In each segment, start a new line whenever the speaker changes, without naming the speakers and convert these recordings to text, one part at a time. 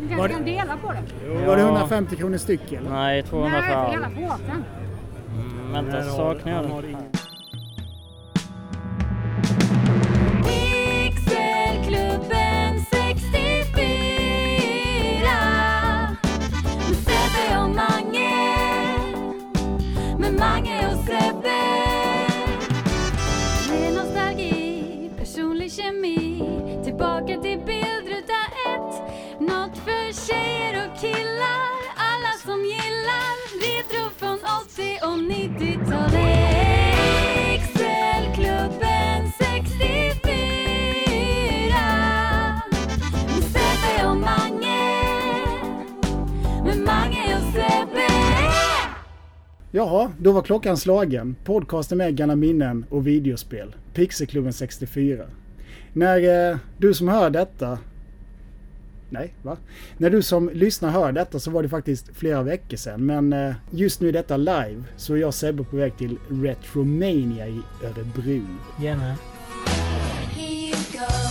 Du kanske
Var det-
kan dela på det?
Var det
Ja.
150 kronor styck eller?
Nej, 200
Nej,
för
hela påsen.
Mm, vänta, saknar jag den?
Ja, då var klockan slagen. Podcasten med gamla minnen och videospel. Pixelklubben 64. När eh, du som hör detta... Nej, va? När du som lyssnar hör detta så var det faktiskt flera veckor sedan. Men eh, just nu är detta live så är jag och Sebbe på väg till Retromania i Örebro.
Gärna.
Here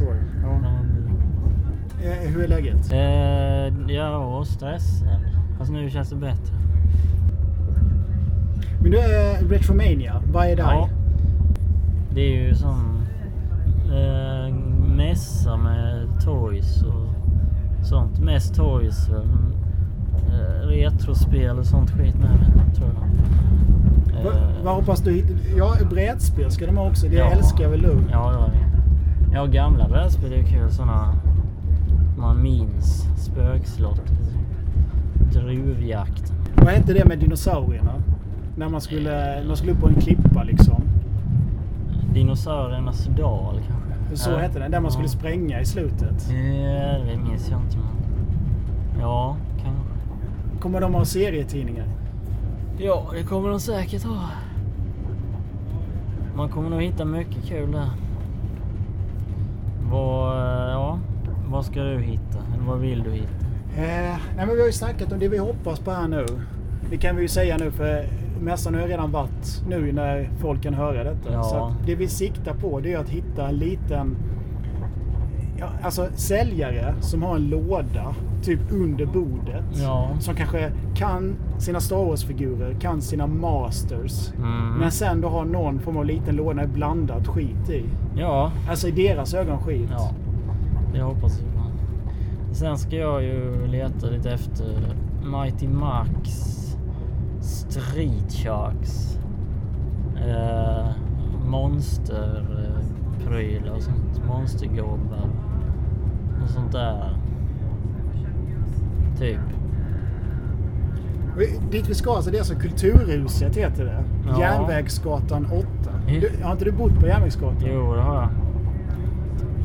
Ja, du menar så ja. Eh, hur är läget?
Eh, ja, stressad. Fast nu känns det bättre.
Men du är Retromania, vad är det?
Ja. Det är ju som eh, mässa med toys och sånt. Mest toys men, Eh, retrospel och sånt skit med det, tror jag. Eh,
Va- Vad hoppas du? Ja, brädspel ska de ha också. Det
Ja.
älskar väl du?
Ja, ja, ja. Ja, gamla brädspel är kul. Såna man minns. Spökslott. Druvjakt.
Vad hette det med dinosaurierna? När man skulle, man skulle upp på en klippa liksom.
Dinosauriernas dal kanske.
Så
Ja.
hette den. Där man skulle
Ja.
spränga i slutet.
Ja, det minns jag inte. Men... Ja, kanske.
Kommer de ha serietidningar?
Ja, det kommer de säkert ha. Man kommer nog hitta mycket kul där. Vad, ja, vad ska du hitta? Eller vad vill du hitta?
Eh, nej men vi har ju snackat om det vi hoppas på här nu. Det kan vi ju säga nu för mässan har ju redan varit nu när folk kan höra detta.
Ja.
Så det vi siktar på det är att hitta en liten ja, alltså säljare som har en låda typ under bordet.
Ja.
Som kanske kan sina Star Wars-figurer, kan sina Masters.
Mm.
Men sen då har någon form av liten låda blandat skit i.
Ja,
Alltså i deras ögon skit.
ja. Det hoppas jag. Sen ska jag ju leta lite efter Mighty Max Street Sharks. Eh, monsterprylar och sånt. Monstergobbar och sånt där. Typ.
Dit vi ska alltså, det är alltså Kulturhuset heter det.
Ja.
Järnvägsgatan 8.
Ja.
Du, har inte du bott på Järnvägsgatan?
Jo, det har jag.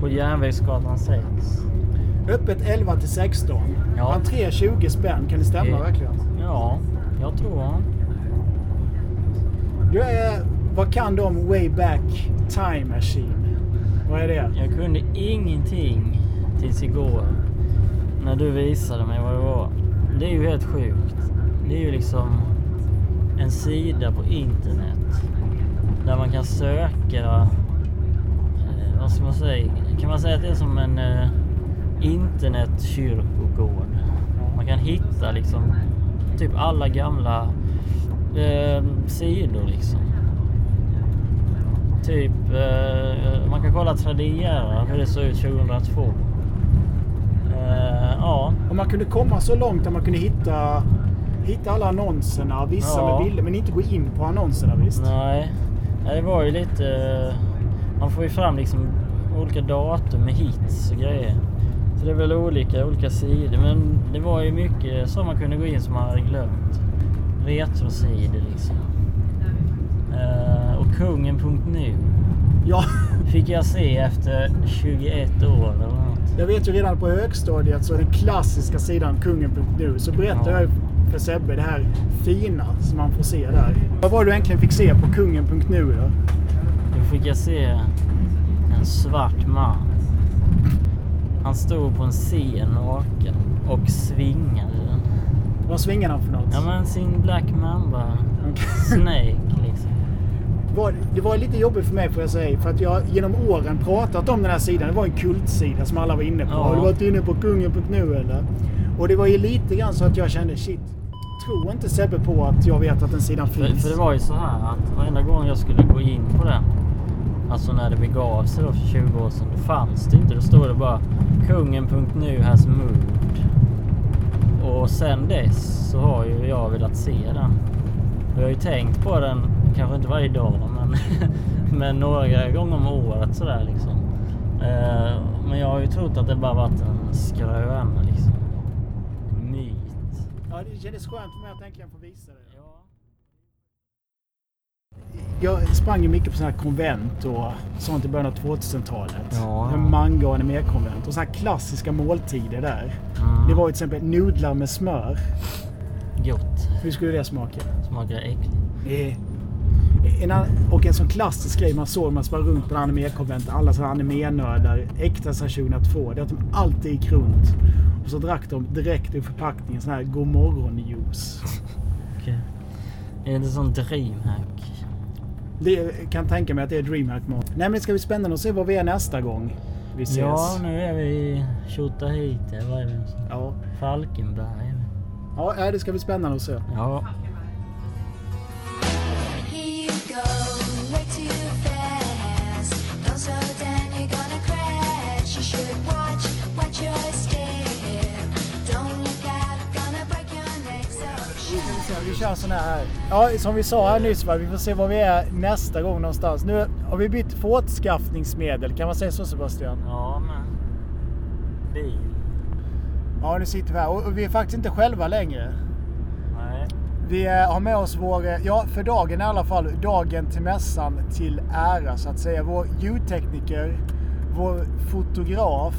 På Järnvägsgatan 6.
Öppet 11 till 16.
Ja.
Entré 20 spänn. Kan det stämma
Eh.
verkligen?
Ja, jag tror han.
Du är, vad kan du om Way Back Time Machine? Vad är det?
Jag kunde ingenting tills igår. När du visade mig vad det var. Det är ju helt sjukt. Det är ju liksom en sida på internet. Där man kan söka... Eh, vad ska man säga? Kan man säga att det är som en eh, internetkyrkogård? Man kan hitta liksom typ alla gamla eh, sidor liksom. Typ, eh, man kan kolla Tradera hur det såg ut 2002. Eh, ja,
Och man kunde komma så långt att man kunde hitta, hitta alla annonserna, vissa
Ja.
med bilder, men inte gå in på annonserna visst?
nej. nej. Det var ju lite... eh, Man får ju fram liksom olika datum med hits och grejer. Så det är väl olika, olika sidor. Men det var ju mycket som man kunde gå in som man hade glömt. Retrosidor liksom. Eh, och kungen.nu
Ja,
fick jag se efter 21 år eller något.
jag vet ju redan på högstadiet så den klassiska sidan kungen.nu så berättar
Ja.
jag för Sebbe det här fina som man får se där. Vad var det du äntligen fick se på kungen.nu då?
fick jag se en svart man. Han stod på en scen naken och svingade den.
Vad svingar han för något?
Ja men sin Black Mamba
Okej.
Snake.
Var, det var lite jobbigt för mig får jag säga. För att jag genom åren pratat om den här sidan. Det var en kultsida som alla var inne på.
Ja.
Har du varit inne på kungen.nu eller? Och det var ju lite grann så att jag kände shit. Tror inte Sebbe på att jag vet att den sidan
För,
finns?
för det var ju så här att varenda gång jag skulle gå in på den, alltså när det begav sig då för 20 år sedan, då fanns det inte. Då stod det bara kungen.nu has moved. Och sen dess så har ju jag velat se den. Och jag har ju tänkt på den, kanske inte varje dag, men, men några gånger om året sådär liksom. Eh, men jag har ju trott att det bara varit en skröna liksom. Myt.
Ja, det kändes skönt för mig att äntligen få visa det.
Ja.
Jag sprang ju mycket på sådana här konvent och sånt i början av 2000-talet.
Ja.
Manga och animekonvent och så här klassiska måltider där.
Mm.
Det var ju till exempel nudlar med smör.
Gott.
Hur skulle det smaka?
Smakar äckligt.
En och en sån klassisk grej man såg när man sprang runt på en animekonvent. Alla sådana animenördar. Äkta sedan 2002. Det är att de alltid gick runt. Och så drack de direkt ur förpackningen sån här godmorgon-juice.
Okej. Är det inte sån dreamhack?
Det kan tänka mig att det är DreamHack mat. Nej men det ska bli spännande att se var vi är nästa gång vi ses.
Ja, nu är vi i Tjotahejti. Vad är vi?
ja.
Falkenberg.
Ja, det ska bli spännande att se.
Ja.
Sån här. Ja, som vi sa här nyss, va? vi får se var vi är nästa gång någonstans. Nu har vi bytt fortskaffningsmedel, kan man säga så Sebastian?
Ja, men... Bil.
Ja, nu sitter vi här och vi är faktiskt inte själva längre.
Nej.
Vi eh, har med oss vår, eh, ja för dagen i alla fall, dagen till mässan till ära så att säga. Vår ljudtekniker, vår fotograf,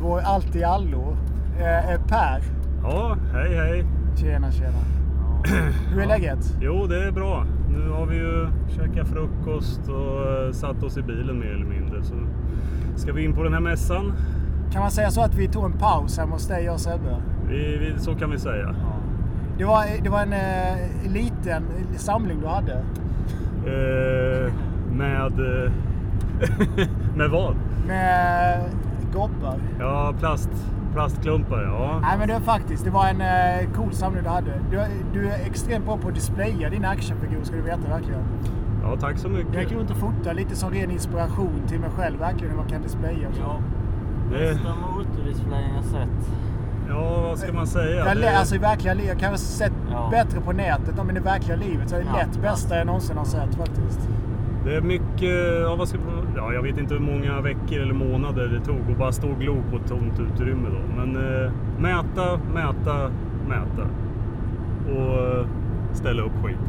vår allt i allo, eh, är Per.
Ja, hej hej.
Tjena, tjena. Hur är läget?
Jo, det är bra. Nu har vi ju käkat frukost och eh, satt oss i bilen mer eller mindre. Så ska vi in på den här mässan.
Kan man säga så att vi tog en paus hemma hos dig och Sebbe?
Vi, vi, så kan vi säga.
Det var, det var en eh, liten samling du hade.
Eh, med... Eh, med vad?
Med gobbar.
Ja, plast, plastklumpar ja.
Nej men det var faktiskt, det var en eh, cool samling du hade. Du, du är extremt bra på att displaya dina actionfigurer ska du veta verkligen.
Ja, tack så
Jag gick
mycket.
runt och fotade lite som ren inspiration till mig själv verkligen hur man kan displaya.
Ja.
Det-
Bästa motordisplayen jag sett.
Ja, vad ska man säga?
Jag,
Det-
alltså i verkliga livet, jag kan ha sett
Ja.
bättre på nätet, men i verkliga livet så är det
Ja.
lätt bästa jag någonsin har sett faktiskt.
Det är mycket, ja, vad ska, ja, jag vet inte hur många veckor eller månader det tog att bara stå och glo på ett tomt utrymme då. Men eh, mäta, mäta, mäta. Och eh, ställa upp skiten.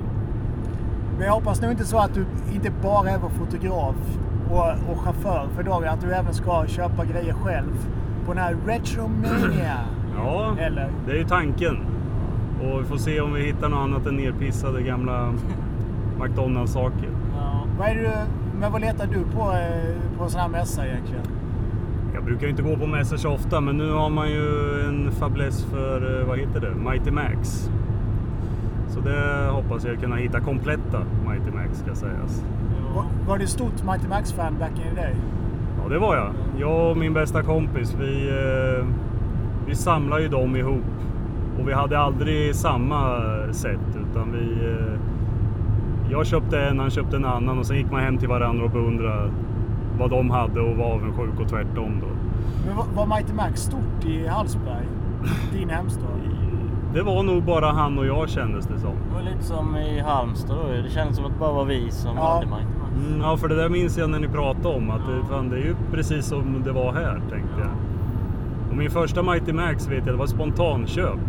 Men jag hoppas nu inte så att du inte bara är vår fotograf och, och chaufför för dagen, att du även ska köpa grejer själv på den här Retromania.
Ja,
Eller?
det är ju tanken. Och vi får se om vi hittar något annat än nerpissade gamla McDonalds-saker.
Ja.
Vad är det, du- men vad letar du på eh, på en sån här mässa egentligen?
Jag brukar inte gå på mässor så ofta, men nu har man ju en fäbless för, eh, vad heter det, Mighty Max. Så det hoppas jag kunna hitta kompletta Mighty Max ska sägas.
Var, var du stort Mighty Max-fan back in the day?
Ja, det var jag. Jag och min bästa kompis, vi, eh, vi samlade ju dem ihop. Och vi hade aldrig samma set, utan vi... Jag köpte en, han köpte en annan och sen gick man hem till varandra och beundrade vad de hade och var avundsjuk och tvärtom då.
Men var, var Mighty Max stort i Hallsberg? Din hemstad?
Det var nog bara han och jag kändes det som.
Det var lite som i Halmstad då. Det kändes som att det bara var vi som
Ja.
hade Mighty Max.
Mm, ja, för det där minns jag när ni pratade om att det, fan, det är ju precis som det var här, tänkte jag. Och min första Mighty Max vet jag, det var spontanköp.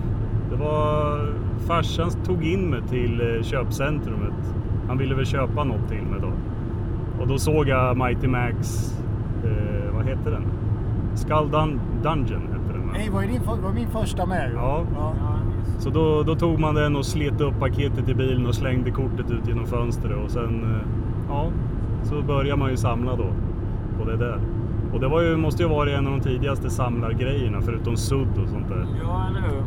Det var farsan tog in mig till eh, köpcentrumet. Han ville väl köpa något till mig då. Och då såg jag Mighty Max, eh, vad heter den? Skull Dun- Dungeon hette den?
Nej, var, din, var min första med.
Ja.
ja.
Så då, då tog man den och slet upp paketet i bilen och slängde kortet ut genom fönstret och sen, eh, ja, så börjar man ju samla då på det där. Och det var ju, måste ju vara en av de tidigaste samlargrejerna förutom sudd och sånt där.
Ja, eller hur?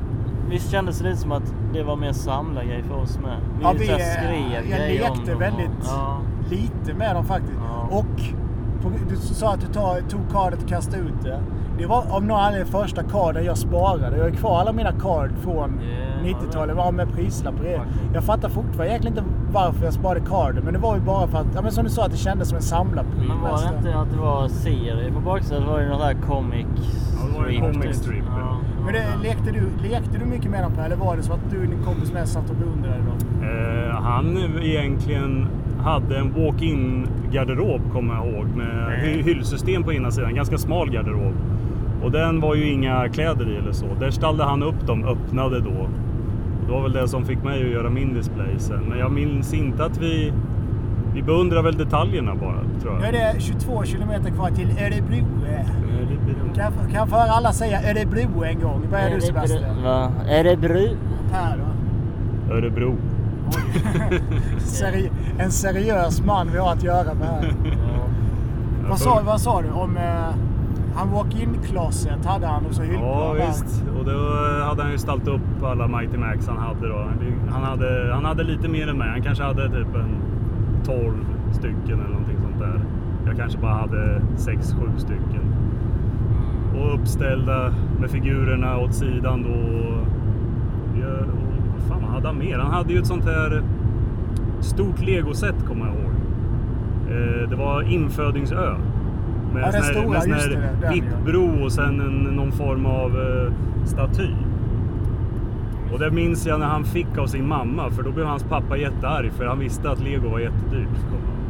Visst kändes det lite som att det var mer samlargrej för oss med? Vi,
Ja, vi,
skrev
jag lekte väldigt
Och, ja.
lite med dem faktiskt.
Ja.
Och på, du sa att du tar, tog kardet och kastade ut det. Det var av någon anledning första karden jag sparade. Jag har kvar alla mina kard från
Ja,
90-talet. Var med prislappar i.
Faktiskt.
Jag fattar fortfarande egentligen inte varför jag sparade karden. Men det var ju bara för att, ja, men som du sa, att det kändes som en samlarpryl.
Men var det inte att det var serie på baksidan? Det var ju någon sån här comic
Ja, det var
strip,
comic
typ.
strip, ja.
Men det, lekte, du, lekte du mycket med dem Per? Eller var det så att du och din kompis mest satt och beundrade dem?
Eh, han egentligen hade en walk-in garderob kommer jag ihåg med hy- hyllsystem på ena sidan. Ganska smal garderob. Och den var ju inga kläder i eller så. Där ställde han upp dem, öppnade då. Och det var väl det som fick mig att göra min display sen. Men jag minns inte att vi... Vi beundrar väl detaljerna bara, tror
Nu
jag.
är det 22 kilometer kvar till Örebro.
Eh, det-
Kan jag, kan jag få höra alla säga Örebro en gång? Vad är du Sebastian?
Va? Är det bru?
Per då?
Örebro.
Seri en seriös man vi har att göra med här. vad, sa, vad sa du om... Eh, han walk-in-closet hade han och så hyllplan
Ja visst. Och då hade han ju ställt upp alla Mighty Max han hade då. Han hade, han hade lite mer än mig. Han kanske hade typ en 12 stycken eller någonting sånt där. Jag kanske bara hade 6-7 stycken. Och uppställda med figurerna åt sidan då. Och vad fan hade han mer? Han hade ju ett sånt här stort legoset kommer jag ihåg. Eh, det var infödingsö. Med
Ja, den
sån här,
stora,
med sån här vippbro och sen en, någon form av eh, staty. Och det minns jag när han fick av sin mamma för då blev hans pappa jättearg för han visste att lego var jättedyrt.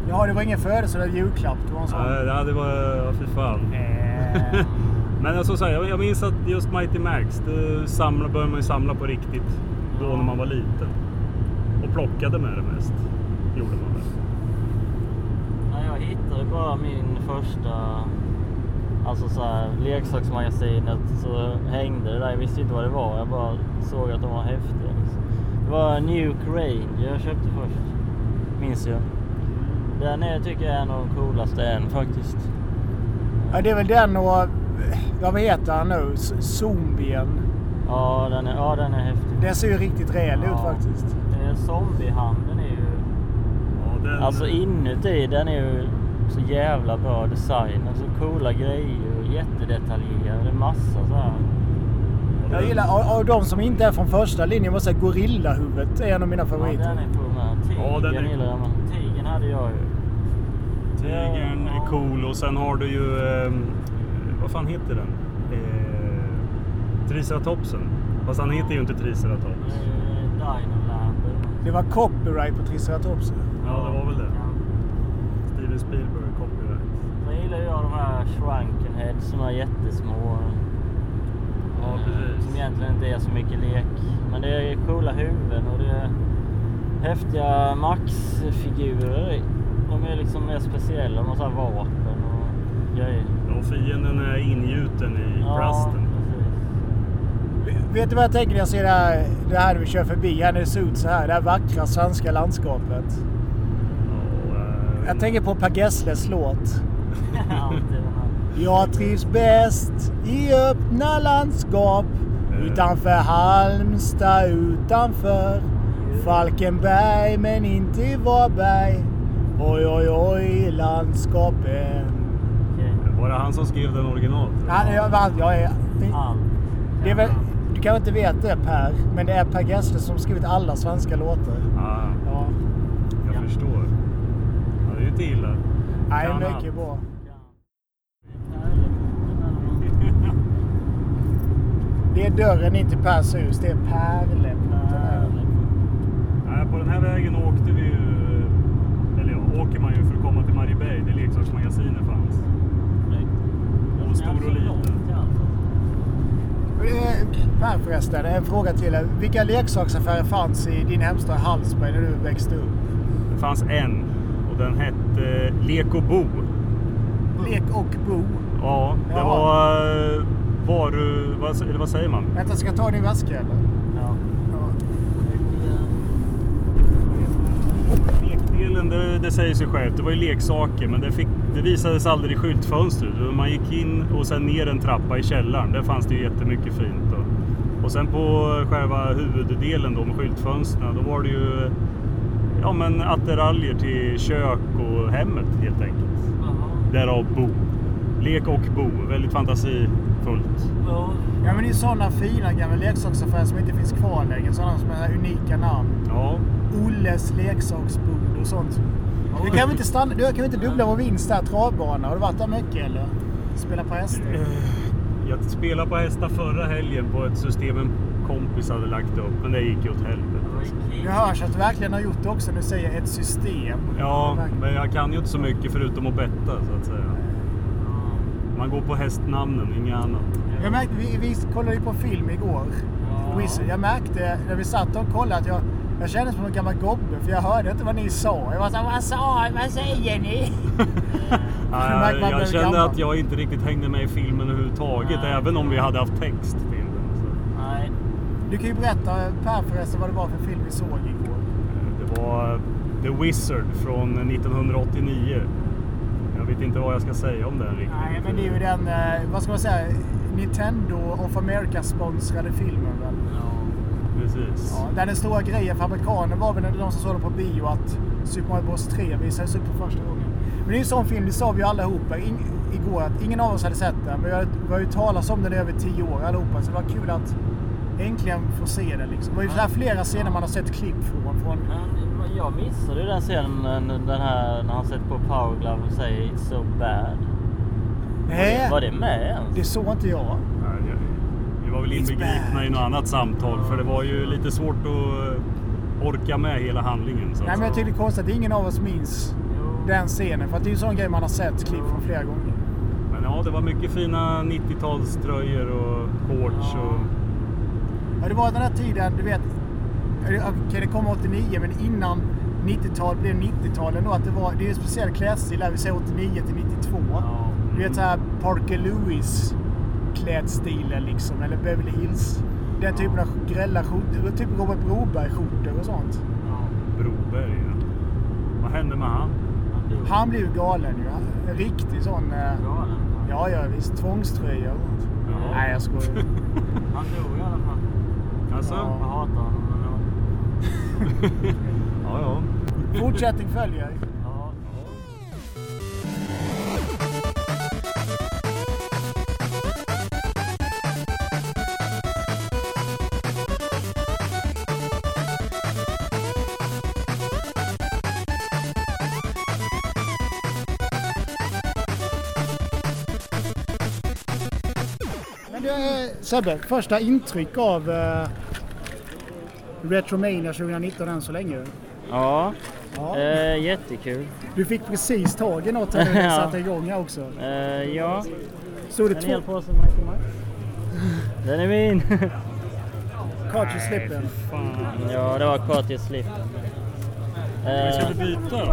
Ja, det var ingen födelsedag julklapp. Det var en sån.
Ja, det hade varit, ja fy fan.
Eh,
Men alltså, så här, jag, jag minns att just Mighty Max, det samla, började man ju samla på riktigt då när man var liten. Och plockade med det mest. Gjorde man.
Nej, jag hittade bara min första... Alltså så här, leksaksmagasinet så hängde det där. Jag visste inte vad det var. Jag bara såg att de var häftiga. Liksom. Det var Nuke Ranger jag köpte först. Minns jag. Den är, tycker jag är en av de coolaste än faktiskt.
ja, det är väl den och... Vad heter han nu? Zombien.
Ja, den är, ja, den är häftig.
Den ser ju riktigt rejäl ut
Ja.
faktiskt.
Eh, Zombiehandeln är ju...
Ja, den,
Alltså inuti den är ju så jävla bra design. Alltså coola grejer och jättedetaljerade. Massa så här.
Jag gillar, av, av de som inte är från första linjen, måste jag säga Gorillahuvudet är en av mina
Ja,
favoriter.
den är cool med. Tigern
Ja, den är
gillar jag men tigern hade jag ju.
Tigern är cool och sen har du ju... Eh, vad fan heter den? Eh, Triceratopsen. Fast han heter ju inte Triceratops.
Eh, Dinoland.
Det var copyright på Triceratops.
Ja, det var väl det.
Ja.
Steven Spielberg copyright.
Gillar jag de här shrunken heads som är jättesmå.
Ja,
Eh,
precis.
Som egentligen inte är så mycket lek. Men det är coola huvuden och det är häftiga Max-figurer. De är liksom mer speciella. De har så här vapen och grejer.
Och fienden är ingjuten i plasten.
precis.
Vet du vad jag tänker när jag ser det här, det här vi kör förbi? Här när det ser ut så här. Det här vackra svenska landskapet.
Eh,
Jag tänker på Per Gessles låt. Jag trivs bäst i öppna landskap. Utanför Halmstad, utanför Falkenberg, men inte i Varberg. Oj, oj, oj, landskapen.
Var det han som skrev den original?
Han, jag, jag, jag är,
Allt.
det är väl, du kanske inte vet det Per, men det är Per Gessle som skrivit alla svenska låtar.
Ah,
Ja.
jag
Ja.
förstår. Ja, det är ju inte illa.
Nej, mycket bra. Det är dörren in till Pers hus. Det är Pärleporten.
Nej, på den här vägen åkte vi ju... Eller ja, åker man ju för att komma till Marieberg där leksaksmagasinet fanns. Och stor och liten.
Eh, Per förresten, en fråga till er. Vilka leksaksaffärer fanns i din hemstad Hallsberg när du växte upp?
Det fanns en och den hette Lek och Bo.
Lek och bo.
Ja, det
Jaha.
var eh, varu... Vad, eller vad säger man?
Vänta, ska jag ta din väska eller?
Ja.
Ja.
Lek, lek, Spelen, det, det säger sig självt. Det var ju leksaker, men det, fick, det visades aldrig i skyltfönstret. Man gick in och sen ner en trappa i källaren. Där fanns det ju jättemycket fint. Och, och sen på själva huvuddelen då med skyltfönstren, då var det ju ja, men attiraljer till kök och hemmet helt enkelt. Därav Bo. Lek och Bo. Väldigt fantasifullt.
Ja.
Ja men det är sådana fina gamla leksaksaffärer som inte finns kvar längre. Sådana som har unika namn.
Ja,
Olles leksaksbod och sånt. Du kan väl inte, stanna, du kan inte dubbla vår vinst där, travbana? Har du varit där mycket eller? Spela på hästar?
jag spelade på hästar förra helgen på ett system en kompis hade lagt upp, men det gick ju åt helvete.
Det hörs att du verkligen har gjort det också. Du säger ett system.
Ja, men jag kan ju inte så mycket förutom att betta så att säga. Man går på hästnamnen, inget annat.
Jag märkte, vi, vi kollade ju på film igår. Wizard. Jag märkte när vi satt och kollade att jag, jag kände som en gammal gobbe för jag hörde inte vad ni sa. Jag var såhär, vad sa Vad säger ni?
jag
blir
kände
gammal.
att jag inte riktigt hängde med i filmen överhuvudtaget,
Nej.
även om vi hade haft text till den. Så,
Nej.
Du kan ju berätta Per förresten vad det var för film vi såg igår.
eh, det var The Wizard från 1989. Jag vet inte vad jag ska säga om den riktigt.
Nej, men det är ju den, eh, vad ska man säga, Nintendo of America sponsrade filmen väl?
Precis.
Ja, där den stora grejen för amerikaner var väl när de som såg den på bio att Super Mario Bros 3 visades upp för första gången. Men det är ju en sån film, det sa vi ju allihopa in, igår att ingen av oss hade sett den. Men vi har ju talat om den i över tio år allihopa, så det var kul att äntligen få se den. Liksom. Det var ju så här flera scener man har sett klipp från. från
Men jag missade ju den scenen, den här när han sätter på Power Glove och säger It's so bad.
Nej,
Var det med ens?
det såg inte jag.
Nej, jag- Vi var väl inbegripna i något annat samtal för det var ju lite svårt att eh, orka med hela handlingen. Så
Nej, men jag tycker det är konstigt att ingen av oss minns den scenen. För att det är ju en sån grej man har sett klipp från flera gånger.
Men ja, det var mycket fina 90-talströjor och shorts och...
Ja, det var den här tiden, du vet. Okej, det kom 89, men innan 90-tal blev 90-tal ändå. Att det, var, det är en speciell klädstil där, vi säger 89 till 92. Du vet så här Parker Lewis klädstilen liksom, eller Beverly Hills. Den typen av grälla skjortor, typ Robert Broberg-skjortor och sånt.
Broberg. Ja. Vad hände med han?
Han blev ju galen ju. En riktig sån... eh, Ja, ja visst. Tvångströja och sånt.
Ja.
Nej, jag skojar.
Han dog i alla fall.
Alltså?
Jag hatar honom. Men ja.
Ja, ja.
Fortsättning följer. Sebbe, första intryck av eh, Retromania 2019 än så länge?
Ja,
Ja.
eh, jättekul.
Du fick precis tag i något när du satte igång här också.
Eh, ja,
Stod det
en
två
hel påse Michael. Den är min.
cartridge slippen?
ja, det var kort i slippen.
Vi ska
Eh,
vi byta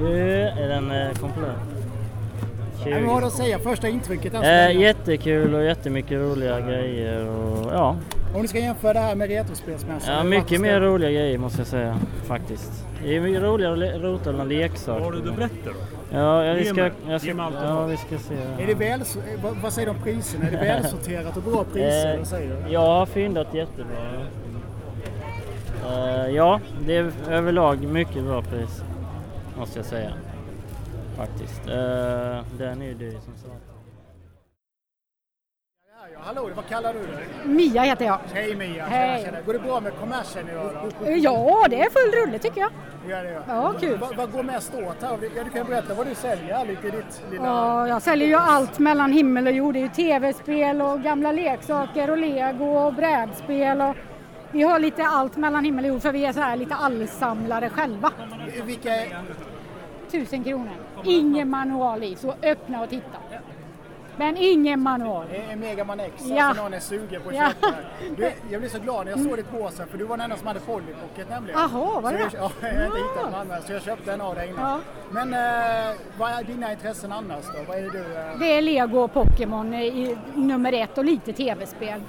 då?
är den eh, komplett.
Nej, men vad har du att säga? Första intrycket än så
Eh, jättekul och jättemycket roliga grejer och ja,
Om du ska jämföra det här med Retrospelsmässan.
ja mycket mer roliga grejer måste jag säga faktiskt. Det är mycket roligare att rota bland leksaker.
Har du dubbletter då?
Ja, jag
Ge
ska,
mig.
jag ska,
Ge mig allt du
ja, vi ska se.
Är det väl, eh, vad, vad säger du om priserna? Är det välsorterat och bra priser?
Eh,
Vad säger du?
jag har fyndat jättebra. Eh, ja, det är överlag mycket bra pris. Måste jag säga. Faktiskt. Uh, den är ju dyr som.
Ja, ja, hallå, vad kallar du dig?
Mia heter jag.
Hej Mia! Tjena,
Hej.
tjena. Går det bra med kommersen idag då?
Ja, det är full rulle tycker jag.
Ja, det gör.
Ja, kul.
Vad, vad går mest åt här? Ja, du kan berätta vad du säljer lite i ditt lilla...
Ja, jag säljer ju allt mellan himmel och jord. Det är ju tv-spel och gamla leksaker och lego och brädspel. Och vi har lite allt mellan himmel och jord för vi är så här lite allsamlare själva.
Vilka är...
Tusen kronor. Ingen manual i, så öppna och titta. Men ingen manual.
är Mega Man X,
Ja.
alltså någon är sugen på att
Ja.
köpa det. Du, jag blev så glad när jag såg ditt bås för du var den enda som hade Polly Pocket nämligen.
Jaha, var
Så
det
jag,
det?
Ja, jag har inte hittat någon annan, så jag köpte en av dig innan.
Ja.
Men eh, vad är dina intressen annars då? Vad är det du... Eh,
Det är lego och Pokémon i nummer ett och lite tv-spel.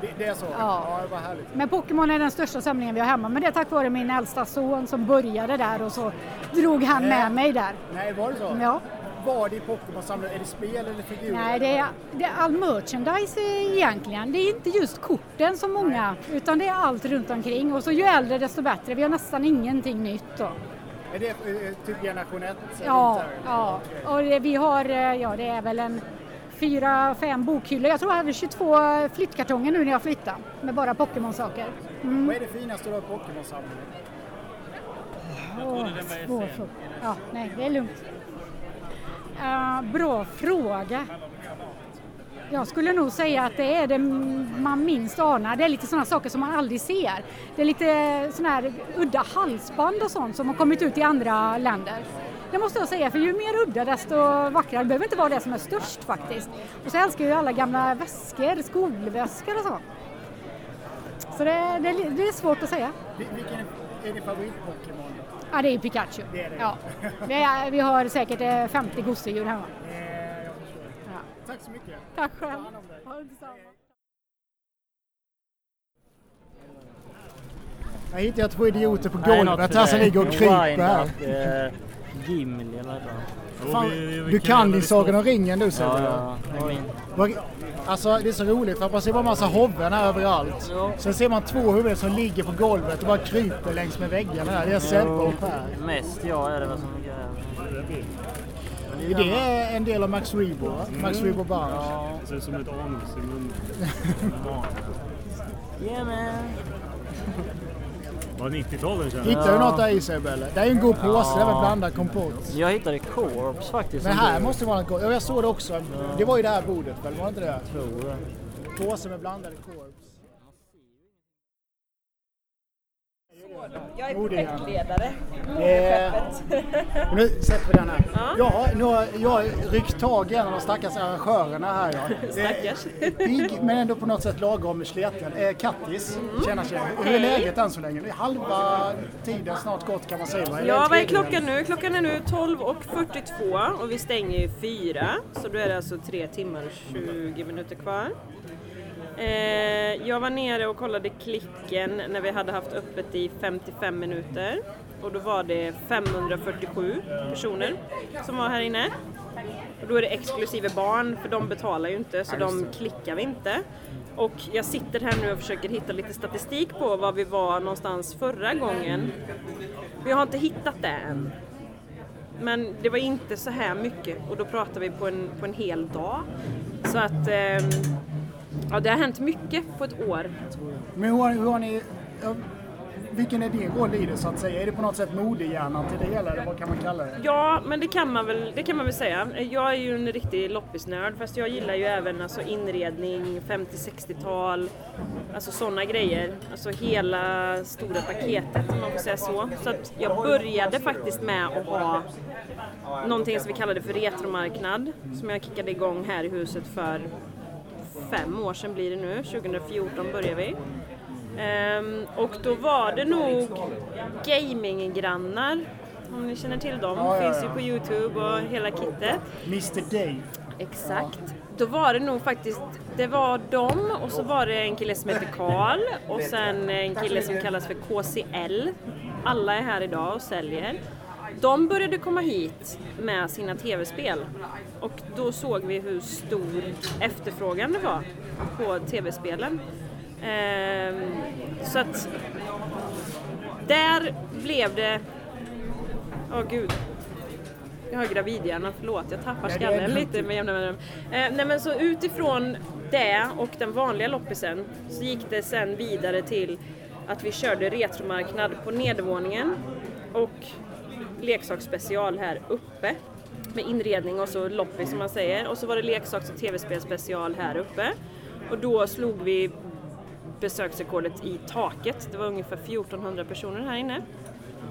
Det, det är så?
Ja.
det var härligt.
Men Pokémon är den största samlingen vi har hemma, men det är tack vare min äldsta son som började där och så drog han med mig där.
Nej, var det så?
Ja.
Vad i Pokémon samlar Är det spel eller figurer?
Nej, det är, det är all merchandise egentligen. Det är inte just korten som många, utan det är allt runt omkring. Och så ju äldre desto bättre. Vi har nästan ingenting nytt då.
Är det eh, typ generation 1?
Ja, ja. och det, vi har, eh, ja det är väl en fyra, fem bokhyllor. Jag tror jag hade 22 flyttkartonger nu när jag flyttade med bara Pokémon-saker. Mm.
Vad är det finaste du har i Pokémon-samlingen?
Åh, svår fråga. Ja, nej, det är lugnt. Eh, bra fråga. Jag skulle nog säga att det är det man minst anar. Det är lite sådana saker som man aldrig ser. Det är lite sådana här udda halsband och sånt som har kommit ut i andra länder. Det måste jag säga, för ju mer udda desto vackrare. Det behöver inte vara det som är störst faktiskt. Och så älskar jag ju alla gamla väskor, skolväskor och så. Så det, det, det är svårt att säga.
Vil- Vilken är, din favorit-Pokémon?
Ja, det är Pikachu.
Det är det.
Ja. Vi, är, vi har säkert eh, 50 gosedjur hemma.
Eh, jag förstår.
Ja.
Tack så mycket.
Tack själv. Ha det.
Jag hittade två idioter på golvet här som ligger och kryper här.
Gimli eller vad
Fan,
vi-
du
kan
din
det
Sagan om ringen du Sebbe.
Ja, ja.
Alltså det är så roligt för man ser bara massa hoven här överallt.
Ja.
Sen ser man två huvuden som ligger på golvet och bara kryper längs med väggarna här. Det är Sebbe och Per.
Mest jag är det väl som gör. Men
Det är en del av Max Rebo, va? Max Rebo Band.
Ja,
Det ser ut som ett anus i munnen.
yeah man.
Var 90-talet känner jag.
Hittar du något där i Sebbe eller? Det är en god påse, det är väl blandad kompott.
Jag hittade Corps faktiskt.
Men här måste det vara något gott. Ja, jag såg det också. Det var ju det här bordet väl, var det inte det?
tror.
Påse med blandade korps.
Jag är projektledare.
Eh, nu sätter vi den här. Ja, nu har jag ryckt tag i en av de stackars arrangörerna här. Ja.
Stackars.
Eh, Pigg men ändå på något sätt lagom sleten. Eh, Kattis, tjena tjena. Hur är läget än så länge? Halva tiden snart gått kan man säga. va?
Ja, vad är klockan nu? Klockan är nu 12.42 och vi stänger ju 4. Så då är det alltså 3 timmar och 20 minuter kvar. Eh, jag var nere och kollade klicken när vi hade haft öppet i 55 minuter. Och då var det 547 personer som var här inne. Och då är det exklusive barn, för de betalar ju inte så de klickar vi inte. Och jag sitter här nu och försöker hitta lite statistik på var vi var någonstans förra gången. Vi har inte hittat det än. Men det var inte så här mycket och då pratar vi på en, på en hel dag. Så att ehm, ja, det har hänt mycket på ett år.
Men hur har, hur har ni... Vilken är din roll i det så att säga? Är det på något sätt modehjärnan till det hela eller vad kan man kalla det?
Ja, men det kan man väl, det kan man väl säga. Jag är ju en riktig loppisnörd fast jag gillar ju även alltså, inredning, 50-60-tal, alltså sådana grejer. Alltså hela stora paketet om man får säga så. Så att jag började faktiskt med att ha någonting som vi kallade för retromarknad som jag kickade igång här i huset för fem år sedan blir det nu, 2014 började vi. Ehm, och då var det nog gaminggrannar, om ni känner till dem.
Ja,
Finns ju på Youtube och hela kittet.
Mr Dave.
Exakt. Då var det nog faktiskt, det var dem och så var det en kille som heter Karl och sen en kille som kallas för KCL. Alla är här idag och säljer. De började komma hit med sina tv-spel. Och då såg vi hur stor efterfrågan det var på tv-spelen. Ehm, så att där blev det... Åh gud, jag har gravidhjärna, förlåt. Jag tappar skallen lite med jämna mellanrum. Eh, nej men så utifrån det och den vanliga loppisen så gick det sen vidare till att vi körde retromarknad på nedervåningen. Och leksaksspecial här uppe med inredning och så loppis som man säger och så var det leksaks och tv-spelsspecial här uppe och då slog vi besöksrekordet i taket. Det var ungefär 1400 personer här inne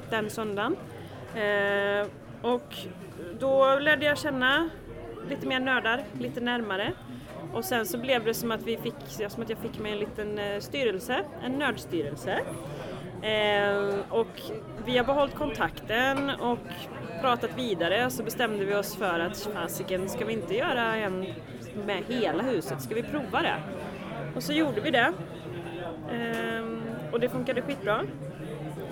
den söndagen. Eh, och då lärde jag känna lite mer nördar, lite närmare. Och sen så blev det som att, vi fick, som att jag fick mig en liten eh, styrelse, en nördstyrelse. Ehm, och vi har behållit kontakten och pratat vidare så bestämde vi oss för att fasiken, ska vi inte göra en med hela huset? Ska vi prova det? Och så gjorde vi det. Ehm, och det funkade skitbra.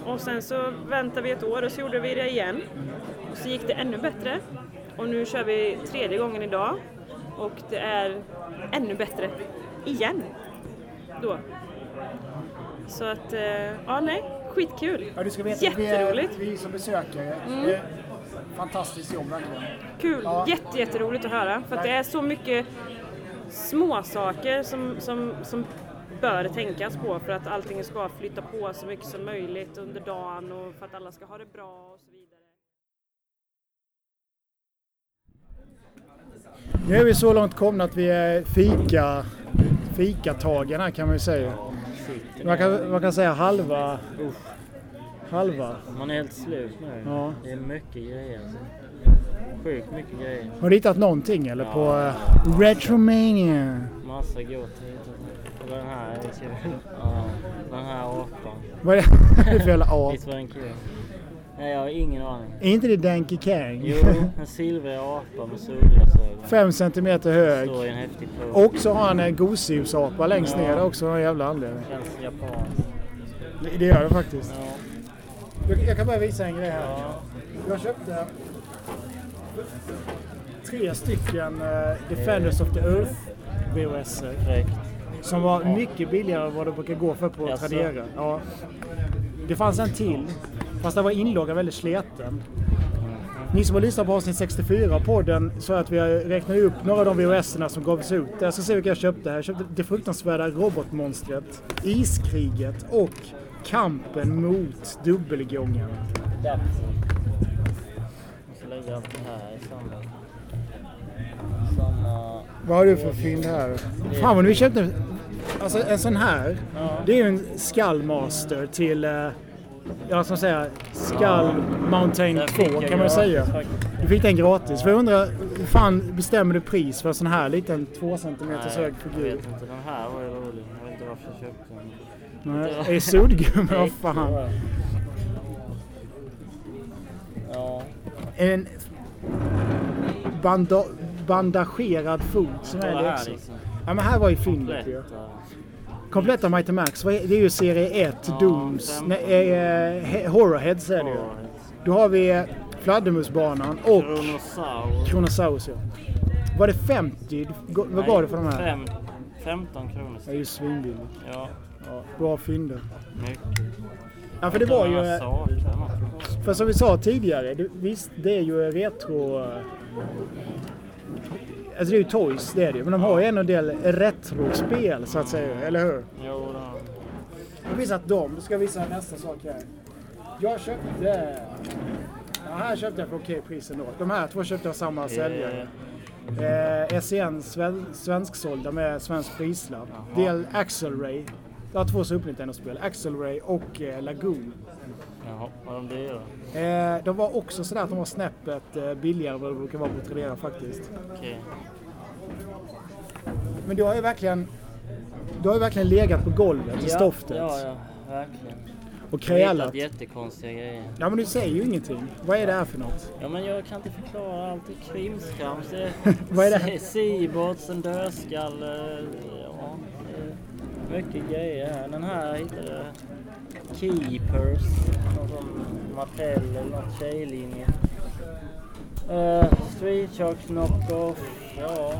Och sen så väntade vi ett år och så gjorde vi det igen. Och så gick det ännu bättre. Och nu kör vi tredje gången idag. Och det är ännu bättre igen. Då. Så att, eh, ja nej, skitkul.
Ja, du ska veta,
Jätteroligt.
Vi, är, vi som besökare,
Mm.
det är fantastiskt jobb verkligen.
Kul,
Ja.
jätte, jätteroligt att höra. För att det är så mycket små saker som, som, som bör tänkas på för att allting ska flytta på så mycket som möjligt under dagen och för att alla ska ha det bra och så vidare.
Nu är vi så långt komna att vi är fika, fikatagen här kan man ju säga. Man kan, man kan säga halva. Halva.
Man är helt slut nu.
Ja.
Det är mycket grejer alltså. Sjukt mycket grejer.
Har du hittat någonting eller på uh, Retromania?
Massa gott. Och den här. Ja, den här apan.
Vad är det för jävla ap?
Visst var den kul? Nej, jag har ingen aning.
Är inte det Danky Kang?
Jo, en silvrig apa med solglasögon.
Fem centimeter hög.
Står i en häftig pose.
Och så har han en gosedjursapa längst
Ja.
ner också av någon jävla anledning.
Känns japanskt.
Det, det gör det faktiskt.
Ja.
Jag, jag kan bara visa en grej här.
ja.
Jag köpte tre stycken eh, Defenders of the Earth VHS
Fräckt.
som var mycket billigare än vad det brukar gå för på? Tradera. Ja. Det fanns en till, fast den var inloggan väldigt sleten. Ni som har lyssnat på avsnitt 64 av podden så att vi har räknat upp några av de VHS-erna som gavs ut. Jag ska se vilka jag köpte här. Jag köpte Det fruktansvärda robotmonstret, Iskriget och Kampen mot dubbelgången. Vad har du för fynd här? Fan vad vi köpte alltså en sån här. Det är ju en Skullmaster till, eh, ja som säga, Skull Mountain
Den
2
fick jag
kan man säga. Du fick den gratis. För jag undrar, hur fan bestämmer du pris för en sån här liten 2 cm hög
jag
figur?
vet inte. Den här var ju rolig. Jag vet inte varför jag köpte den.
Nej, är suddgummi, vad fan.
Ja.
En banda, bandagerad fot som är det
här
också.
liksom.
Ja men här var ju fyndet ju.
Kompletta.
Mighty Max, det är ju serie 1,
Ja,
Dooms, nej, eh, he- Horrorheads är det ju. Då har vi eh, Fladdermusbanan och
Kronosaur.
Kronosaurus ja. Var det 50? Gå- Vad gav du för de här?
Fem, 15 kronor.
Det är ju svinbilligt.
Ja,
Ja, bra fynder.
mycket.
Ja för det var ju, eh, för som vi sa tidigare, det, visst det är ju retro... eh, Alltså det är ju Toys, det är det ju. Men de har ju en del retrospel så att säga, eller hur?
Jo,
Jag visat dem, då ska visa nästa sak här. Jag köpte... Ja, här köpte jag för okej pris ändå. De här två köpte jag samma säljare. Eh, SEN sven, svensksålda med svensk prislapp. Del Axel Ray. Jag har två Super Nintendo-spel. Axel Ray och eh, Lagoon.
Jaha, vad de dyra.
Eh, de var också sådär att de var snäppet eh, billigare än vad det brukar vara på Tradera faktiskt.
Okej.
Men du har ju verkligen... Du har ju verkligen legat på golvet i stoftet.
Ja, ja, verkligen.
Och krälat.
jättekonstiga grejer.
Ja men du säger ju ingenting. Vad är det här för något?
Ja, men jag kan inte förklara allt. Det är krimskrams. Det
Vad är det?
Se- Seabots, en dödskall. eh, Ja, är mycket grejer här. Den här hittade jag. Keepers. Någon sån Mattel eller något tjejlinje. Uh, Street Sharks Knockoff. Ja.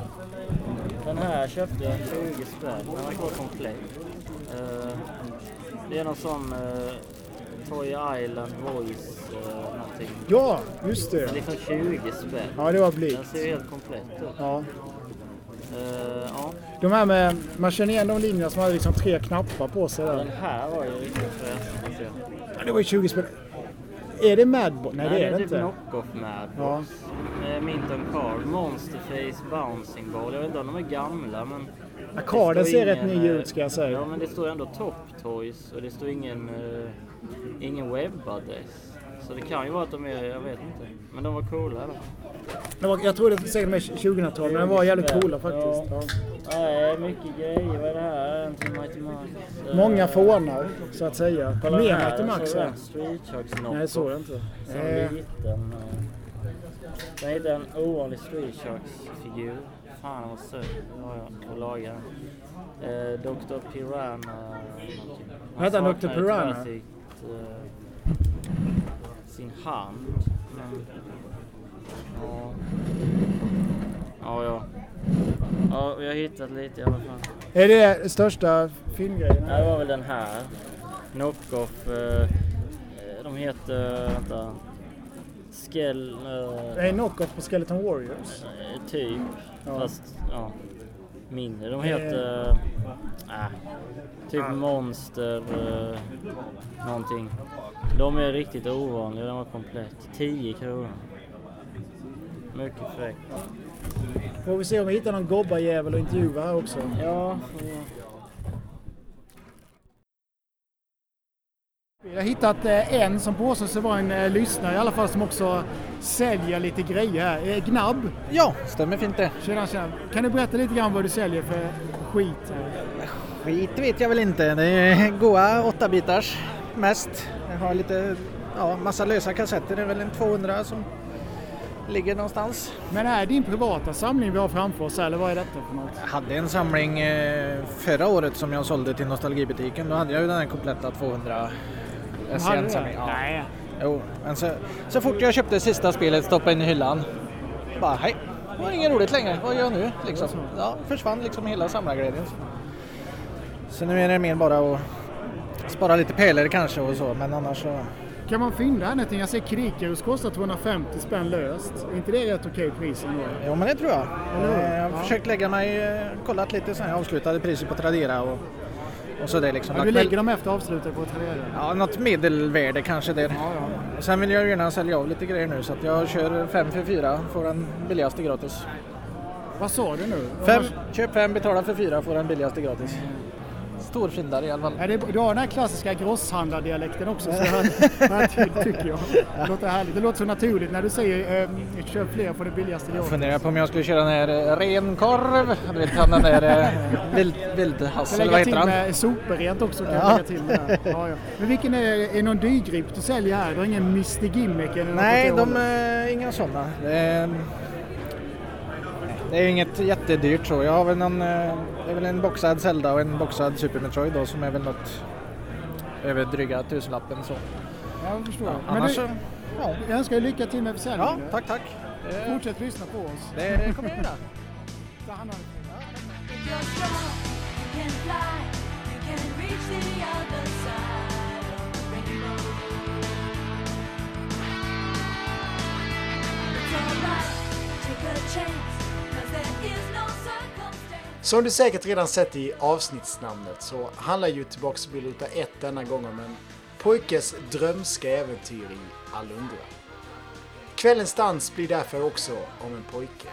Den här köpte jag 20 spänn. Den var så komplett. Eh, det är någon sån uh, Toy Island Voice uh, någonting.
Ja, just det.
Den är för 20 spänn.
Ja, det var
Den
blikt.
ser helt komplett ut.
Ja.
Eh, ja.
De här med, man känner igen de linjerna som hade liksom tre knappar på sig
Den
där.
här var ju riktigt.
Ja, det var ju 20 spänn. Är det Madbot? Nej, det är det
typ
inte.
knock-off Madbox.
Ja.
Med Minton Card, Monsterface, Bouncing Ball. Jag vet inte om de är gamla men...
Ja, Carden
det
ser rätt ny
eh,
ut ska jag säga.
Ja men det står ändå Top Toys och det står ingen, uh, ingen webbadress. Så det kan ju vara att de är, jag vet inte. Men de var coola i alla fall.
Var, jag tror det säkert med 2000-tal, men de var jävligt coola faktiskt. Ja.
Nej, mycket grejer. Vad är det här? En till Mighty Max. Eh,
Många fånar, så att säga.
kolla
Mer
här,
Mighty Max
så är
här.
det en Street Sharks
Nej, så är det inte.
Sån
Eh,
liten. eh, Sen hittade jag en ovanlig Street Sharks-figur. Fan vad söt. Ja, ja, och laga den. Eh, Dr. Piranha någonting. Han
Vänta, Dr. Piranha?
Sitt, eh, sin hand. Ja. Ja, ja. Ja, vi har hittat lite i alla fall.
Är det största filmgrejen?
Det var väl den här. Knockoff. Eh, de heter, vänta. Skell... Eh,
är knock-off på Skeleton Warriors.
eh, typ.
Ja.
Fast, ja. Mindre. De heter... Äh, typ Monster... Eh, någonting. De är riktigt ovanliga. De var komplett. 10 kronor. Mycket fräckt.
Får vi se om vi hittar någon gobbarjävel och intervjua här också.
Ja,
Jag har hittat eh, en som påstår sig vara en eh, lyssnare i alla fall som också säljer lite grejer här. Eh, Gnabb,
Ja, stämmer fint det.
tjena tjena. Kan du berätta lite grann vad du säljer för skit?
Skit vet jag väl inte. Det är goa 8 bitars mest. Jag har lite, ja, massa lösa kassetter. Det är väl en 200 som ligger någonstans.
Men är det din privata samling vi har framför oss eller vad är detta för något?
Jag hade en samling förra året som jag sålde till Nostalgibutiken. Då hade jag ju den här kompletta 200 SCN-samling.
det?
Ja.
Nej.
Jo, men så, så fort jag köpte sista spelet, stoppade in i hyllan. Bara hej, det var inget roligt längre. Vad gör jag nu? Liksom. Ja, försvann liksom hela samlarglädjen. Så nu är det mer bara att spara lite pärlor kanske och så, men annars så...
Kan man fynda här någonting? Jag ser Krikarus kostar 250 spänn löst. Är inte det rätt okej pris ändå?
Jo men det tror jag.
Eller?
Eh, Jag har
Ja.
försökt lägga mig, eh, kollat lite så här avslutade priser på Tradera och, och så det liksom.
Ja, du lägger dem efter avslutet på Tradera?
Ja, något medelvärde kanske där.
Ja, ja.
Sen vill jag gärna sälja av lite grejer nu så att jag kör 5 för 4, får den billigaste gratis.
Vad sa du nu?
Fem, köp 5, betala för 4, får den billigaste gratis. Storfyndare i alla fall.
Ja, det, du har den här klassiska grosshandlardialekten också, så jag, jag ty, tycker jag. Det låter härligt. Det låter så naturligt när du säger eh, köp fler för det billigaste
Jag funderar på om jag skulle köra den här eh, renkorv. Du vet han den där eh, vild,
lägga
vad heter
till
han?
med superrent också. Kan
Ja.
lägga till med. Ja, ja. Men vilken är, är någon dyrgrip du säljer här? Du har ingen Mr Gimmick eller
Nej, de inga sådana. Det det är inget jättedyrt så. Jag har väl någon, eh, det är väl en boxad Zelda och en boxad Super Metroid då som är väl något över dryga tusenlappen så.
Ja, jag förstår. Men
Annars
du,
så, ja.
jag önskar dig lycka till med
Ja,
försäljningen.
tack tack. Det,
Fortsätt lyssna på oss.
det kommer jag göra.
Ta hand om dig.
If you're
som du säkert redan sett i avsnittsnamnet så handlar ju Tillbaks till Bilruta 1 denna gång om en pojkes drömska äventyr i Alundra. Kvällens dans blir därför också om en pojke.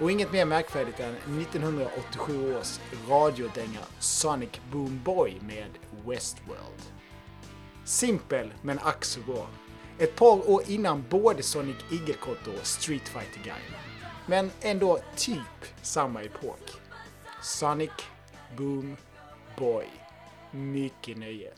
Och inget mer märkvärdigt än 1987 års radiodänga Sonic Boom Boy med Westworld. Simpel men ack så bra. Ett par år innan både Sonic Igelkott och Street Fighter Guy. Men ändå typ samma epok. Sonic Boom Boy. Mycket nöje.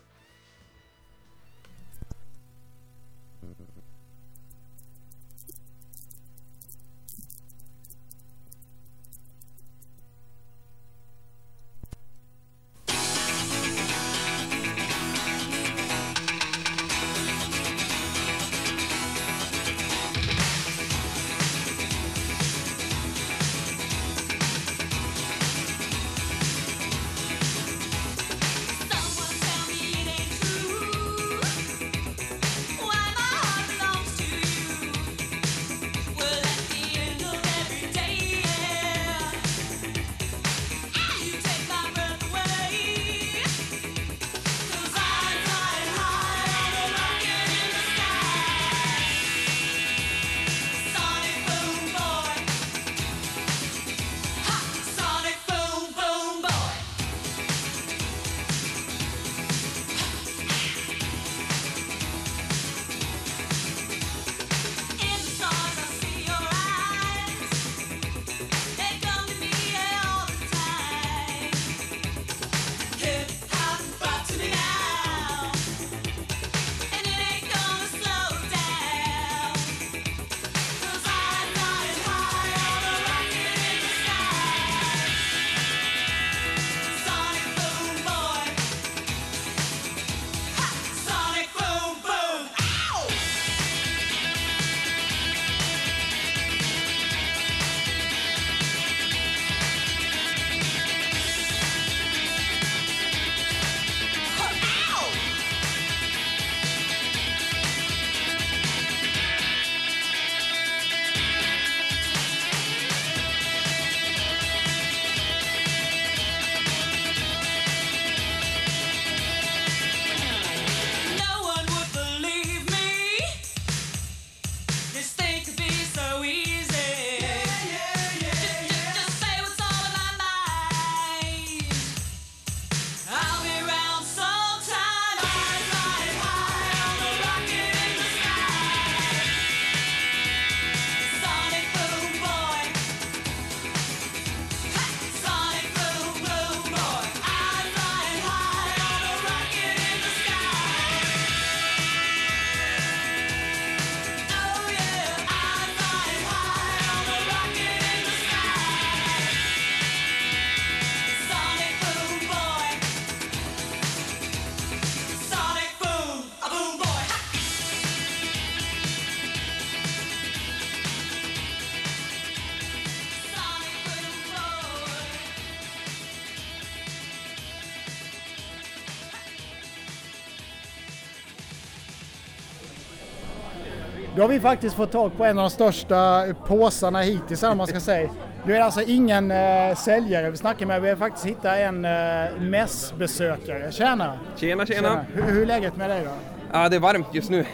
Då har vi faktiskt fått tag på en av de största påsarna hittills, vad man ska säga. Du är alltså ingen eh, säljare vi snackar med, vi har faktiskt hittat en eh, mässbesökare. Tjena!
Tjena, tjena.
Hur, hur är läget med dig då?
Ja, det är varmt just nu.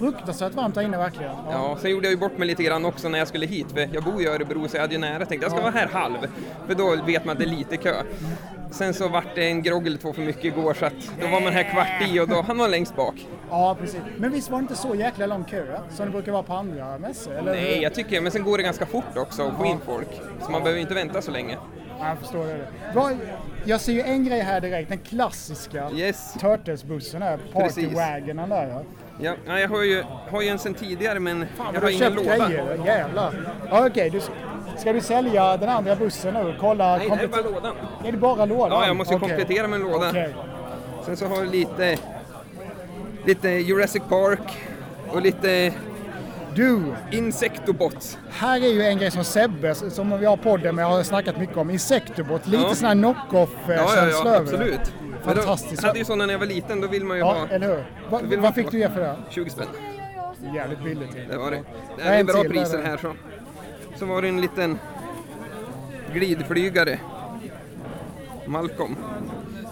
Fruktansvärt varmt här inne verkligen.
Ja, sen gjorde jag ju bort mig lite grann också när jag skulle hit, för jag bor i Örebro så jag hade ju nära. Tänkte jag ska vara här halv, för då vet man att det är lite kö. Sen så vart det en grogg eller två för mycket igår så att då var man här kvart i och då han var längst bak.
Ja, precis. Men visst var det inte så jäkla lång kö ja? som det brukar vara på andra mässor? Eller?
Nej, jag tycker men sen går det ganska fort också att få in folk. Så man behöver inte vänta så länge.
Ja, jag förstår det. Jag ser ju en grej här direkt, den klassiska
Yes.
Turtles-bussen här. Partywagonen där ja.
Ja, ja, jag har ju, har ju en sen tidigare men
Fan,
jag har ingen låda.
grejer, jävlar. Ja, okej, du, ska du sälja den andra bussen nu? Kolla,
Nej, det är bara lådan.
Är det bara lådan?
Ja, jag måste
Okej.
komplettera med en låda.
Okej.
Sen så har jag lite, lite Jurassic Park och lite
Du,
Insectobots.
här är ju en grej som Sebbe, som vi har podden med, har snackat mycket om. Insectobot, lite
Ja.
sån här knock-off-känsla
Ja, ja, ja,
det.
absolut.
Fantastiskt.
Jag hade ju sådana när jag var liten, då vill man ju
Ja,
ha
eller hur? Va, vad
få-
fick du ge för det?
20 spänn.
Jävligt billigt.
Det var det. Det är
en
bra
till,
priser
där är
här så. Så var det en liten glidflygare. Malcolm.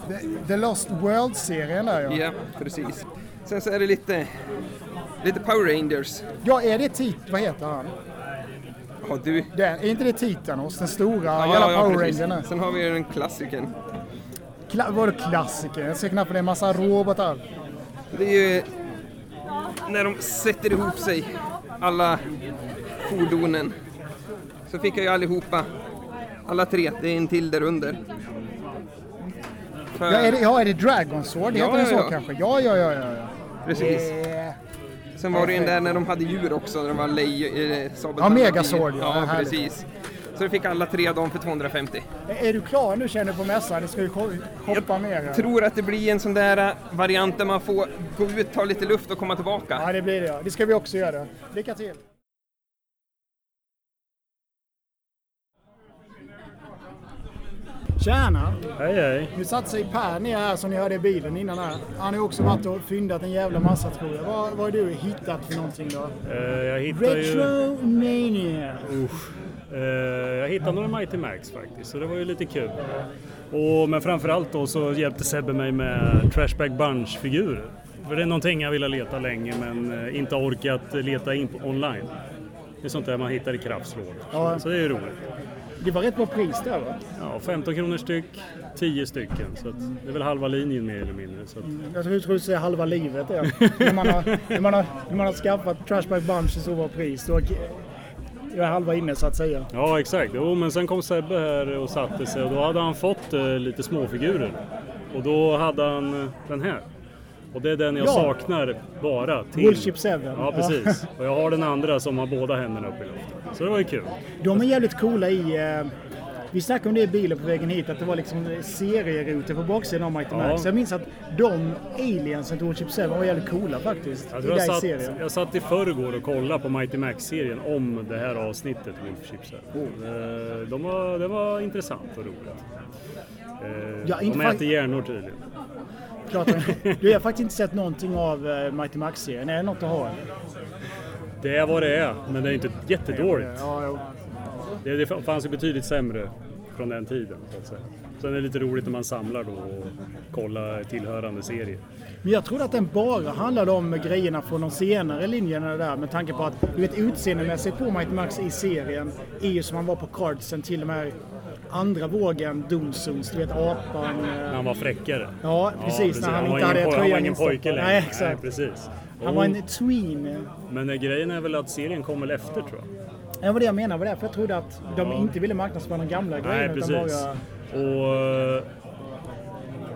The, The Lost World-serien där ja.
Ja, precis. Sen så är det lite, lite Power Rangers.
Ja, är det Tit... Vad heter han?
Ja, du.
Den, är inte det Titanos? Den stora
Ja,
jävla
ja,
Power. Rangern?
Sen har vi den klassikern.
Kla- vadå klassiker? Jag ser knappt det är en massa robotar.
Det är ju när de sätter ihop sig, alla fordonen. Så fick jag ju allihopa, alla tre, det är en till där under. För,
Ja, är det, ja, är det Dragon Sword?
Ja,
Heter den så
ja, ja.
kanske? Ja, ja, ja, ja. ja.
Precis.
Eh,
Sen var det ju en där när de hade djur också, när de var lej... Eh,
Ja, Megazord, ja.
Ja, precis. Så vi fick alla tre dem för 250.
är du klar nu känner du på mässan? Du ska ju hoppa mer. här.
Tror att det blir en sån där eh, variant där man får gå ut, ta lite luft och komma tillbaka.
Ja, det blir det. Ja. Det ska vi också göra. Lycka till! Tjena!
Hej hej.
Nu satte sig Per ner här som ni hörde i bilen innan här. Han har också varit och fyndat en jävla massa tror jag. Vad, vad har du hittat för någonting då?
Eh, jag hittade ju...
Retromania!
Usch. Eh, jag hittade några Mighty Max faktiskt, så det var ju lite kul. Och, men framförallt då så hjälpte Sebbe mig med Trashback Bunch-figurer. För det är någonting jag ville leta länge men eh, inte orkat leta in online. Det är sånt där man hittar i kraftslådor.
Ja.
Så det är ju roligt.
Det var rätt bra pris där va?
Ja, 15 kronor styck, 10 stycken. Så det är väl halva linjen mer eller mindre. Så att,
Jag tror du säger halva livet är. när, man har, när, man har, när man har skaffat Trashback Bunch i så bra pris. Då är halva inne så att säga.
Ja exakt, jo, men sen kom Sebbe här och satte sig och då hade han fått eh, lite småfigurer. Och då hade han eh, den här. Och det är den jag
Ja.
saknar bara till.
Woolship 7.
Ja precis. Och jag har den andra som har båda händerna uppe i luften. Så det var ju kul.
De är jävligt coola i... Eh, vi snackade om det i bilen på vägen hit, att det var liksom serierutor på baksidan av Mighty
Ja.
Max. Jag minns att de aliensen till Woolship 7 var jävligt coola faktiskt.
Jag, tror jag, satt,
serien.
jag satt i förrgår och kollade på Mighty Max-serien om det här avsnittet Wolf Chipset. Eh, De var, det var intressant och roligt. Eh,
Ja,
de äter hjärnor tydligen.
Klart, du har faktiskt inte sett någonting av eh, Mighty Max-serien. Är det något att ha?
Det är vad det är, men det är inte jättedåligt.
Ja, jo.
Det, det fanns ju betydligt sämre från den tiden. Så att säga. Sen är det lite roligt när man samlar då och kollar tillhörande serier.
Men jag trodde att den bara handlade om grejerna från de senare linjerna där med tanke på att du vet utseendemässigt på Mighty Max i serien är ju som han var på cardsen till de här andra vågen Doomzones, du vet apan.
När
eh,
han var fräckare.
Ja, precis. När han
var
inte hade tröjan
Han var ingen pojke längre.
Nej, exakt.
precis.
Han var
Och-
en tween.
Men eh, grejen är väl att serien kom väl efter tror jag.
Det var det jag menade, var därför jag trodde att de inte ville marknadsföra de gamla
Nej,
grejerna.
precis.
Utan bara,
Och eh,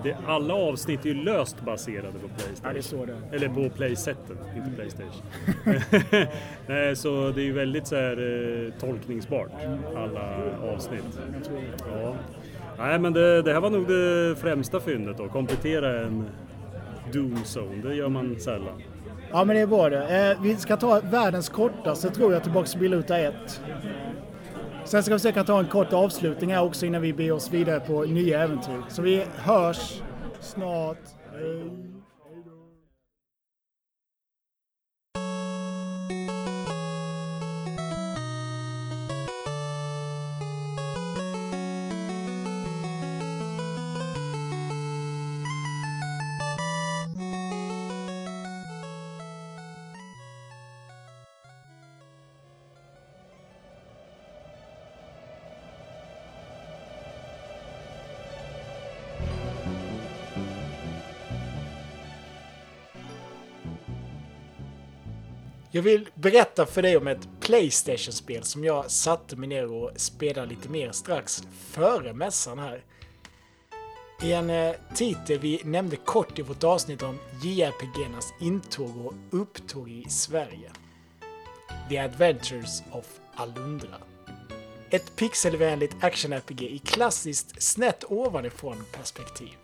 det, alla avsnitt är ju löst baserade på Playstation.
ja, det står det.
Eller på Playsetten, inte Playstation. Nej, så det är ju väldigt så här, eh, tolkningsbart, alla avsnitt. Ja. Nej, men det, det här var nog det främsta fyndet då. Komplettera en Doom Zone, det gör man sällan.
Ja, men det var det. Eh, vi ska ta världens kortaste tror jag tillbaka till Biluta 1. Sen ska vi försöka ta en kort avslutning här också innan vi beger oss vidare på nya äventyr. Så vi hörs snart. Hej. Jag vill berätta för dig om ett Playstation-spel som jag satte mig ner och spelade lite mer strax före mässan här. I en eh, titel vi nämnde kort i vårt avsnitt om JRPGernas intåg och upptåg i Sverige. The Adventures of Alundra. Ett pixelvänligt action-RPG i klassiskt snett ovanifrån perspektiv.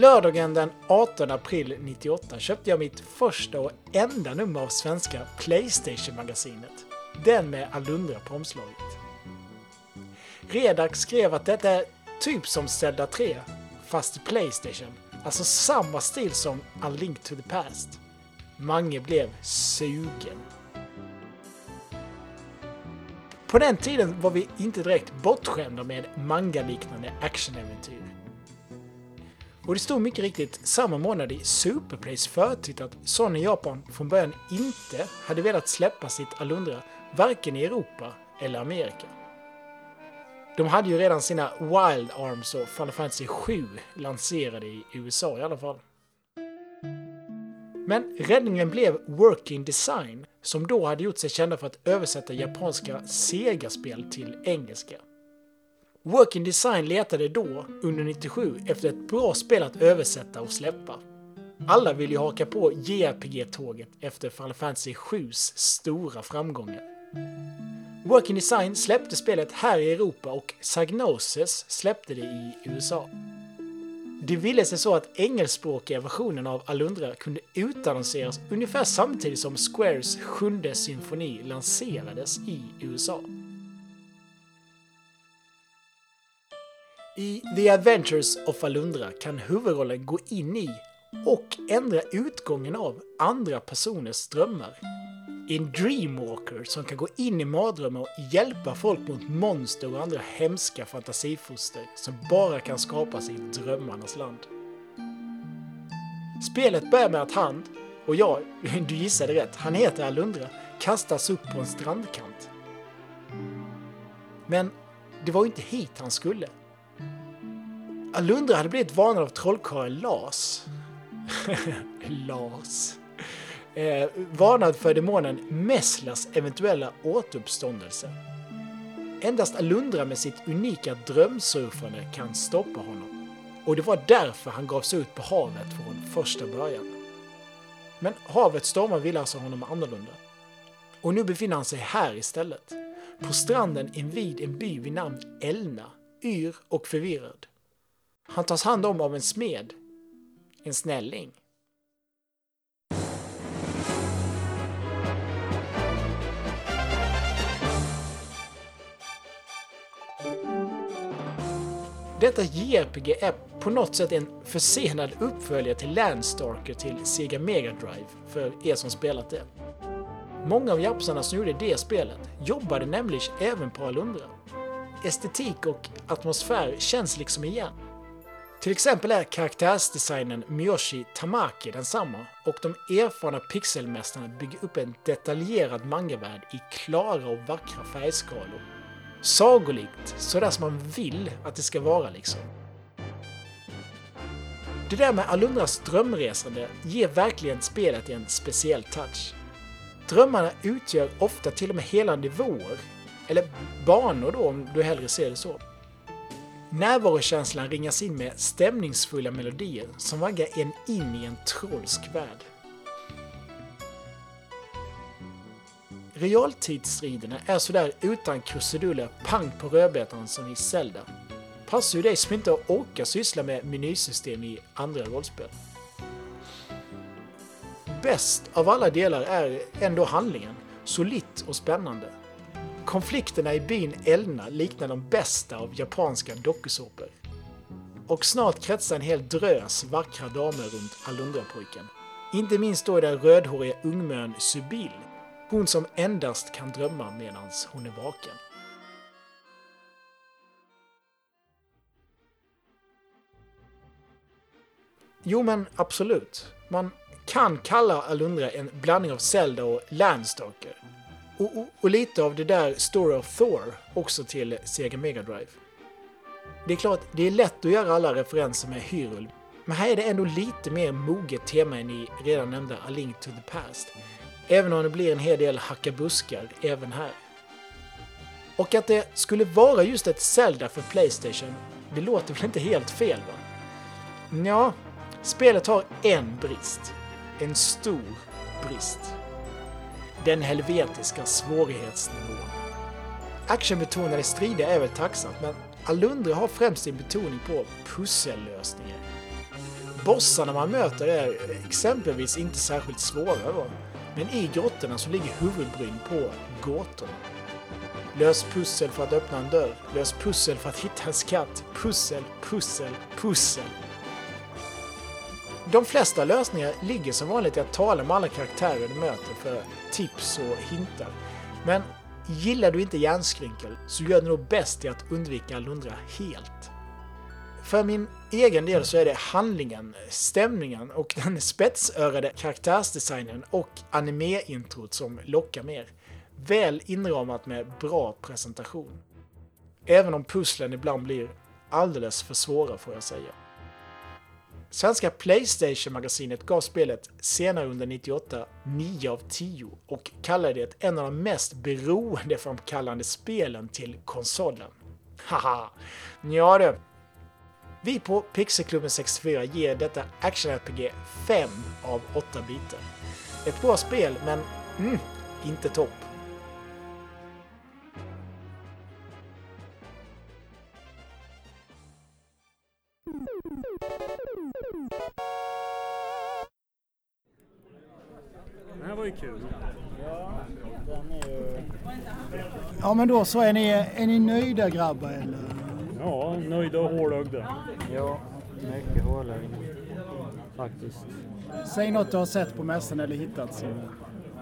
Lördagen den 18 april 98 köpte jag mitt första och enda nummer av svenska Playstation-magasinet. Den med Alundra på omslaget. Redak skrev att detta är typ som Zelda 3, fast i Playstation. Alltså samma stil som A Link to the Past. Mange blev sugen. På den tiden var vi inte direkt bortskämda med manga-liknande actionäventyr. Och det stod mycket riktigt samma månad i Superplays förtid att Sony Japan från början inte hade velat släppa sitt Alundra varken i Europa eller Amerika. De hade ju redan sina Wild Arms och Final Fantasy 7 lanserade i USA i alla fall. Men räddningen blev Working Design som då hade gjort sig kända för att översätta japanska Sega-spel till engelska. Working Design letade då, under 97, efter ett bra spel att översätta och släppa. Alla ville ju haka på JRPG-tåget efter Final Fantasy 7s stora framgångar. Working Design släppte spelet här i Europa och Sagnosis släppte det i USA. Det ville sig så att engelskspråkiga versionen av Alundra kunde utannonseras ungefär samtidigt som Squares sjunde symfoni lanserades i USA. I The Adventures of Alundra kan huvudrollen gå in i och ändra utgången av andra personers drömmar. En dreamwalker som kan gå in i mardrömmar och hjälpa folk mot monster och andra hemska fantasifoster som bara kan skapas i drömmarnas land. Spelet börjar med att han, och ja, du gissade rätt, han heter Alundra, kastas upp på en strandkant. Men det var ju inte hit han skulle. Alundra hade blivit varnad av trollkarlen Las. Las. Eh, varnad för demonen Messlas eventuella återuppståndelse. Endast Alundra med sitt unika drömsurfande kan stoppa honom. Och det var därför han gav sig ut på havet från första början. Men havets stormar ville alltså honom annorlunda. Och nu befinner han sig här istället. På stranden invid en by vid namn Elna, yr och förvirrad. Han tas hand om av en smed. En snälling. Detta JRPG är på något sätt en försenad uppföljare till Landstalker till Sega Mega Drive för er som spelat det. Många av japsarna som gjorde det spelet jobbade nämligen även på Alundra. Estetik och atmosfär känns liksom igen. Till exempel är karaktärsdesignen Miyoshi Tamaki densamma och de erfarna pixelmästarna bygger upp en detaljerad mangavärld i klara och vackra färgskalor. Sagolikt, sådär som man vill att det ska vara liksom. Det där med Alundras drömresande ger verkligen spelet en speciell touch. Drömmarna utgör ofta till och med hela nivåer, eller banor då om du hellre ser det så. Närvarokänslan ringas in med stämningsfulla melodier som vaggar en in i en trolsk värld. Realtidsstriderna är sådär utan krusiduller pang på rödbetan som i Zelda. Passar ju dig som inte orkar syssla med menysystem i andra rollspel. Bäst av alla delar är ändå handlingen, solitt och spännande. Konflikterna i byn Elna liknar de bästa av japanska dokusåpor. Och snart kretsar en hel drös vackra damer runt Alundra-pojken. Inte minst då den rödhåriga ungmön Sybil. Hon som endast kan drömma medan hon är vaken. Jo, men absolut. Man kan kalla Alundra en blandning av Zelda och Landstalker. Och, och, och lite av det där Story of Thor också till Sega Mega Drive. Det är klart, det är lätt att göra alla referenser med Hyrule, men här är det ändå lite mer moget tema än i redan nämnda A Link to the Past. Även om det blir en hel del hacka buskar även här. Och att det skulle vara just ett Zelda för Playstation, det låter väl inte helt fel va? Ja, spelet har en brist. En stor brist. Den helvetiska svårighetsnivån. Actionbetonade strider är väl tacksamt, men Alundra har främst sin betoning på pussellösningar. Bossarna man möter är exempelvis inte särskilt svåra då, men i grottorna så ligger huvudbryn på gåtorna. Lös pussel för att öppna en dörr, lös pussel för att hitta en skatt, pussel, pussel, pussel. De flesta lösningar ligger som vanligt i att tala med alla karaktärer du möter för tips och hintar. Men gillar du inte hjärnskrynkel så gör du nog bäst i att undvika Lundra helt. För min egen del så är det handlingen, stämningen och den spetsörade karaktärsdesignen och anime-introt som lockar mer. Väl inramat med bra presentation. Även om pusslen ibland blir alldeles för svåra får jag säga. Svenska Playstation-magasinet gav spelet senare under 98 9 av 10 och kallade det en av de mest beroendeframkallande spelen till konsolen. Haha! Ja du. Vi på Pixelklubben 64 ger detta action-RPG 5 av 8 bitar. Ett bra spel, men mm, inte topp.
Det här var ju kul.
Den är ju...
Ja, men då så är ni, är ni nöjda grabbar eller?
Ja, nöjda och hårögda.
Ja, mycket hårlögn. Faktiskt.
Säg något du har sett på mässan eller hittat. Så.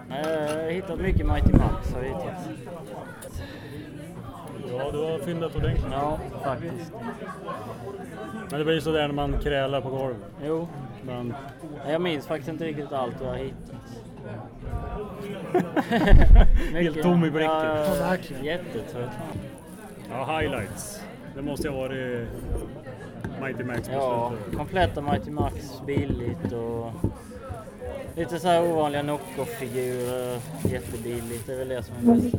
Jag har hittat mycket Mighty Max har jag hittat.
Ja, du har fyndat ordentligt.
Ja, faktiskt.
Men det blir sådär när man krälar på golvet.
Jo,
Men
jag minns faktiskt inte riktigt allt jag har hittat.
Helt tom i blicken.
Ja,
verkligen.
Jättetrött.
ja, highlights. Det måste ha varit Mighty Max
Ja, kompletta Mighty Max billigt och lite så här ovanliga knock-off-figurer jättebilligt. Det är väl det som är bäst.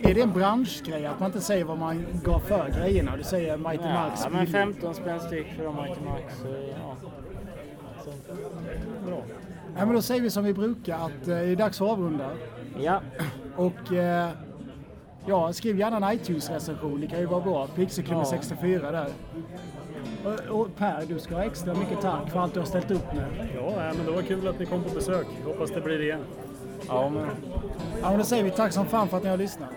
Är det en branschgrej att man inte säger vad man gav för grejerna? Du säger Mighty Max
Ja, men
billigt.
15 spänn styck för de Mighty Max. Så, ja. Så, bra.
Ja, men då säger vi som vi brukar att eh, det är dags att avrunda.
Ja,
Och eh, ja, skriv gärna en iTunes-recension. Det kan ju vara bra. Pixelklubben
Ja.
64 där. Och, och Per, du ska ha extra mycket tack för allt du har ställt upp med.
Ja, men det var kul att ni kom på besök. Hoppas det blir igen
ja men
Ja, men då säger vi tack som fan för att ni har lyssnat.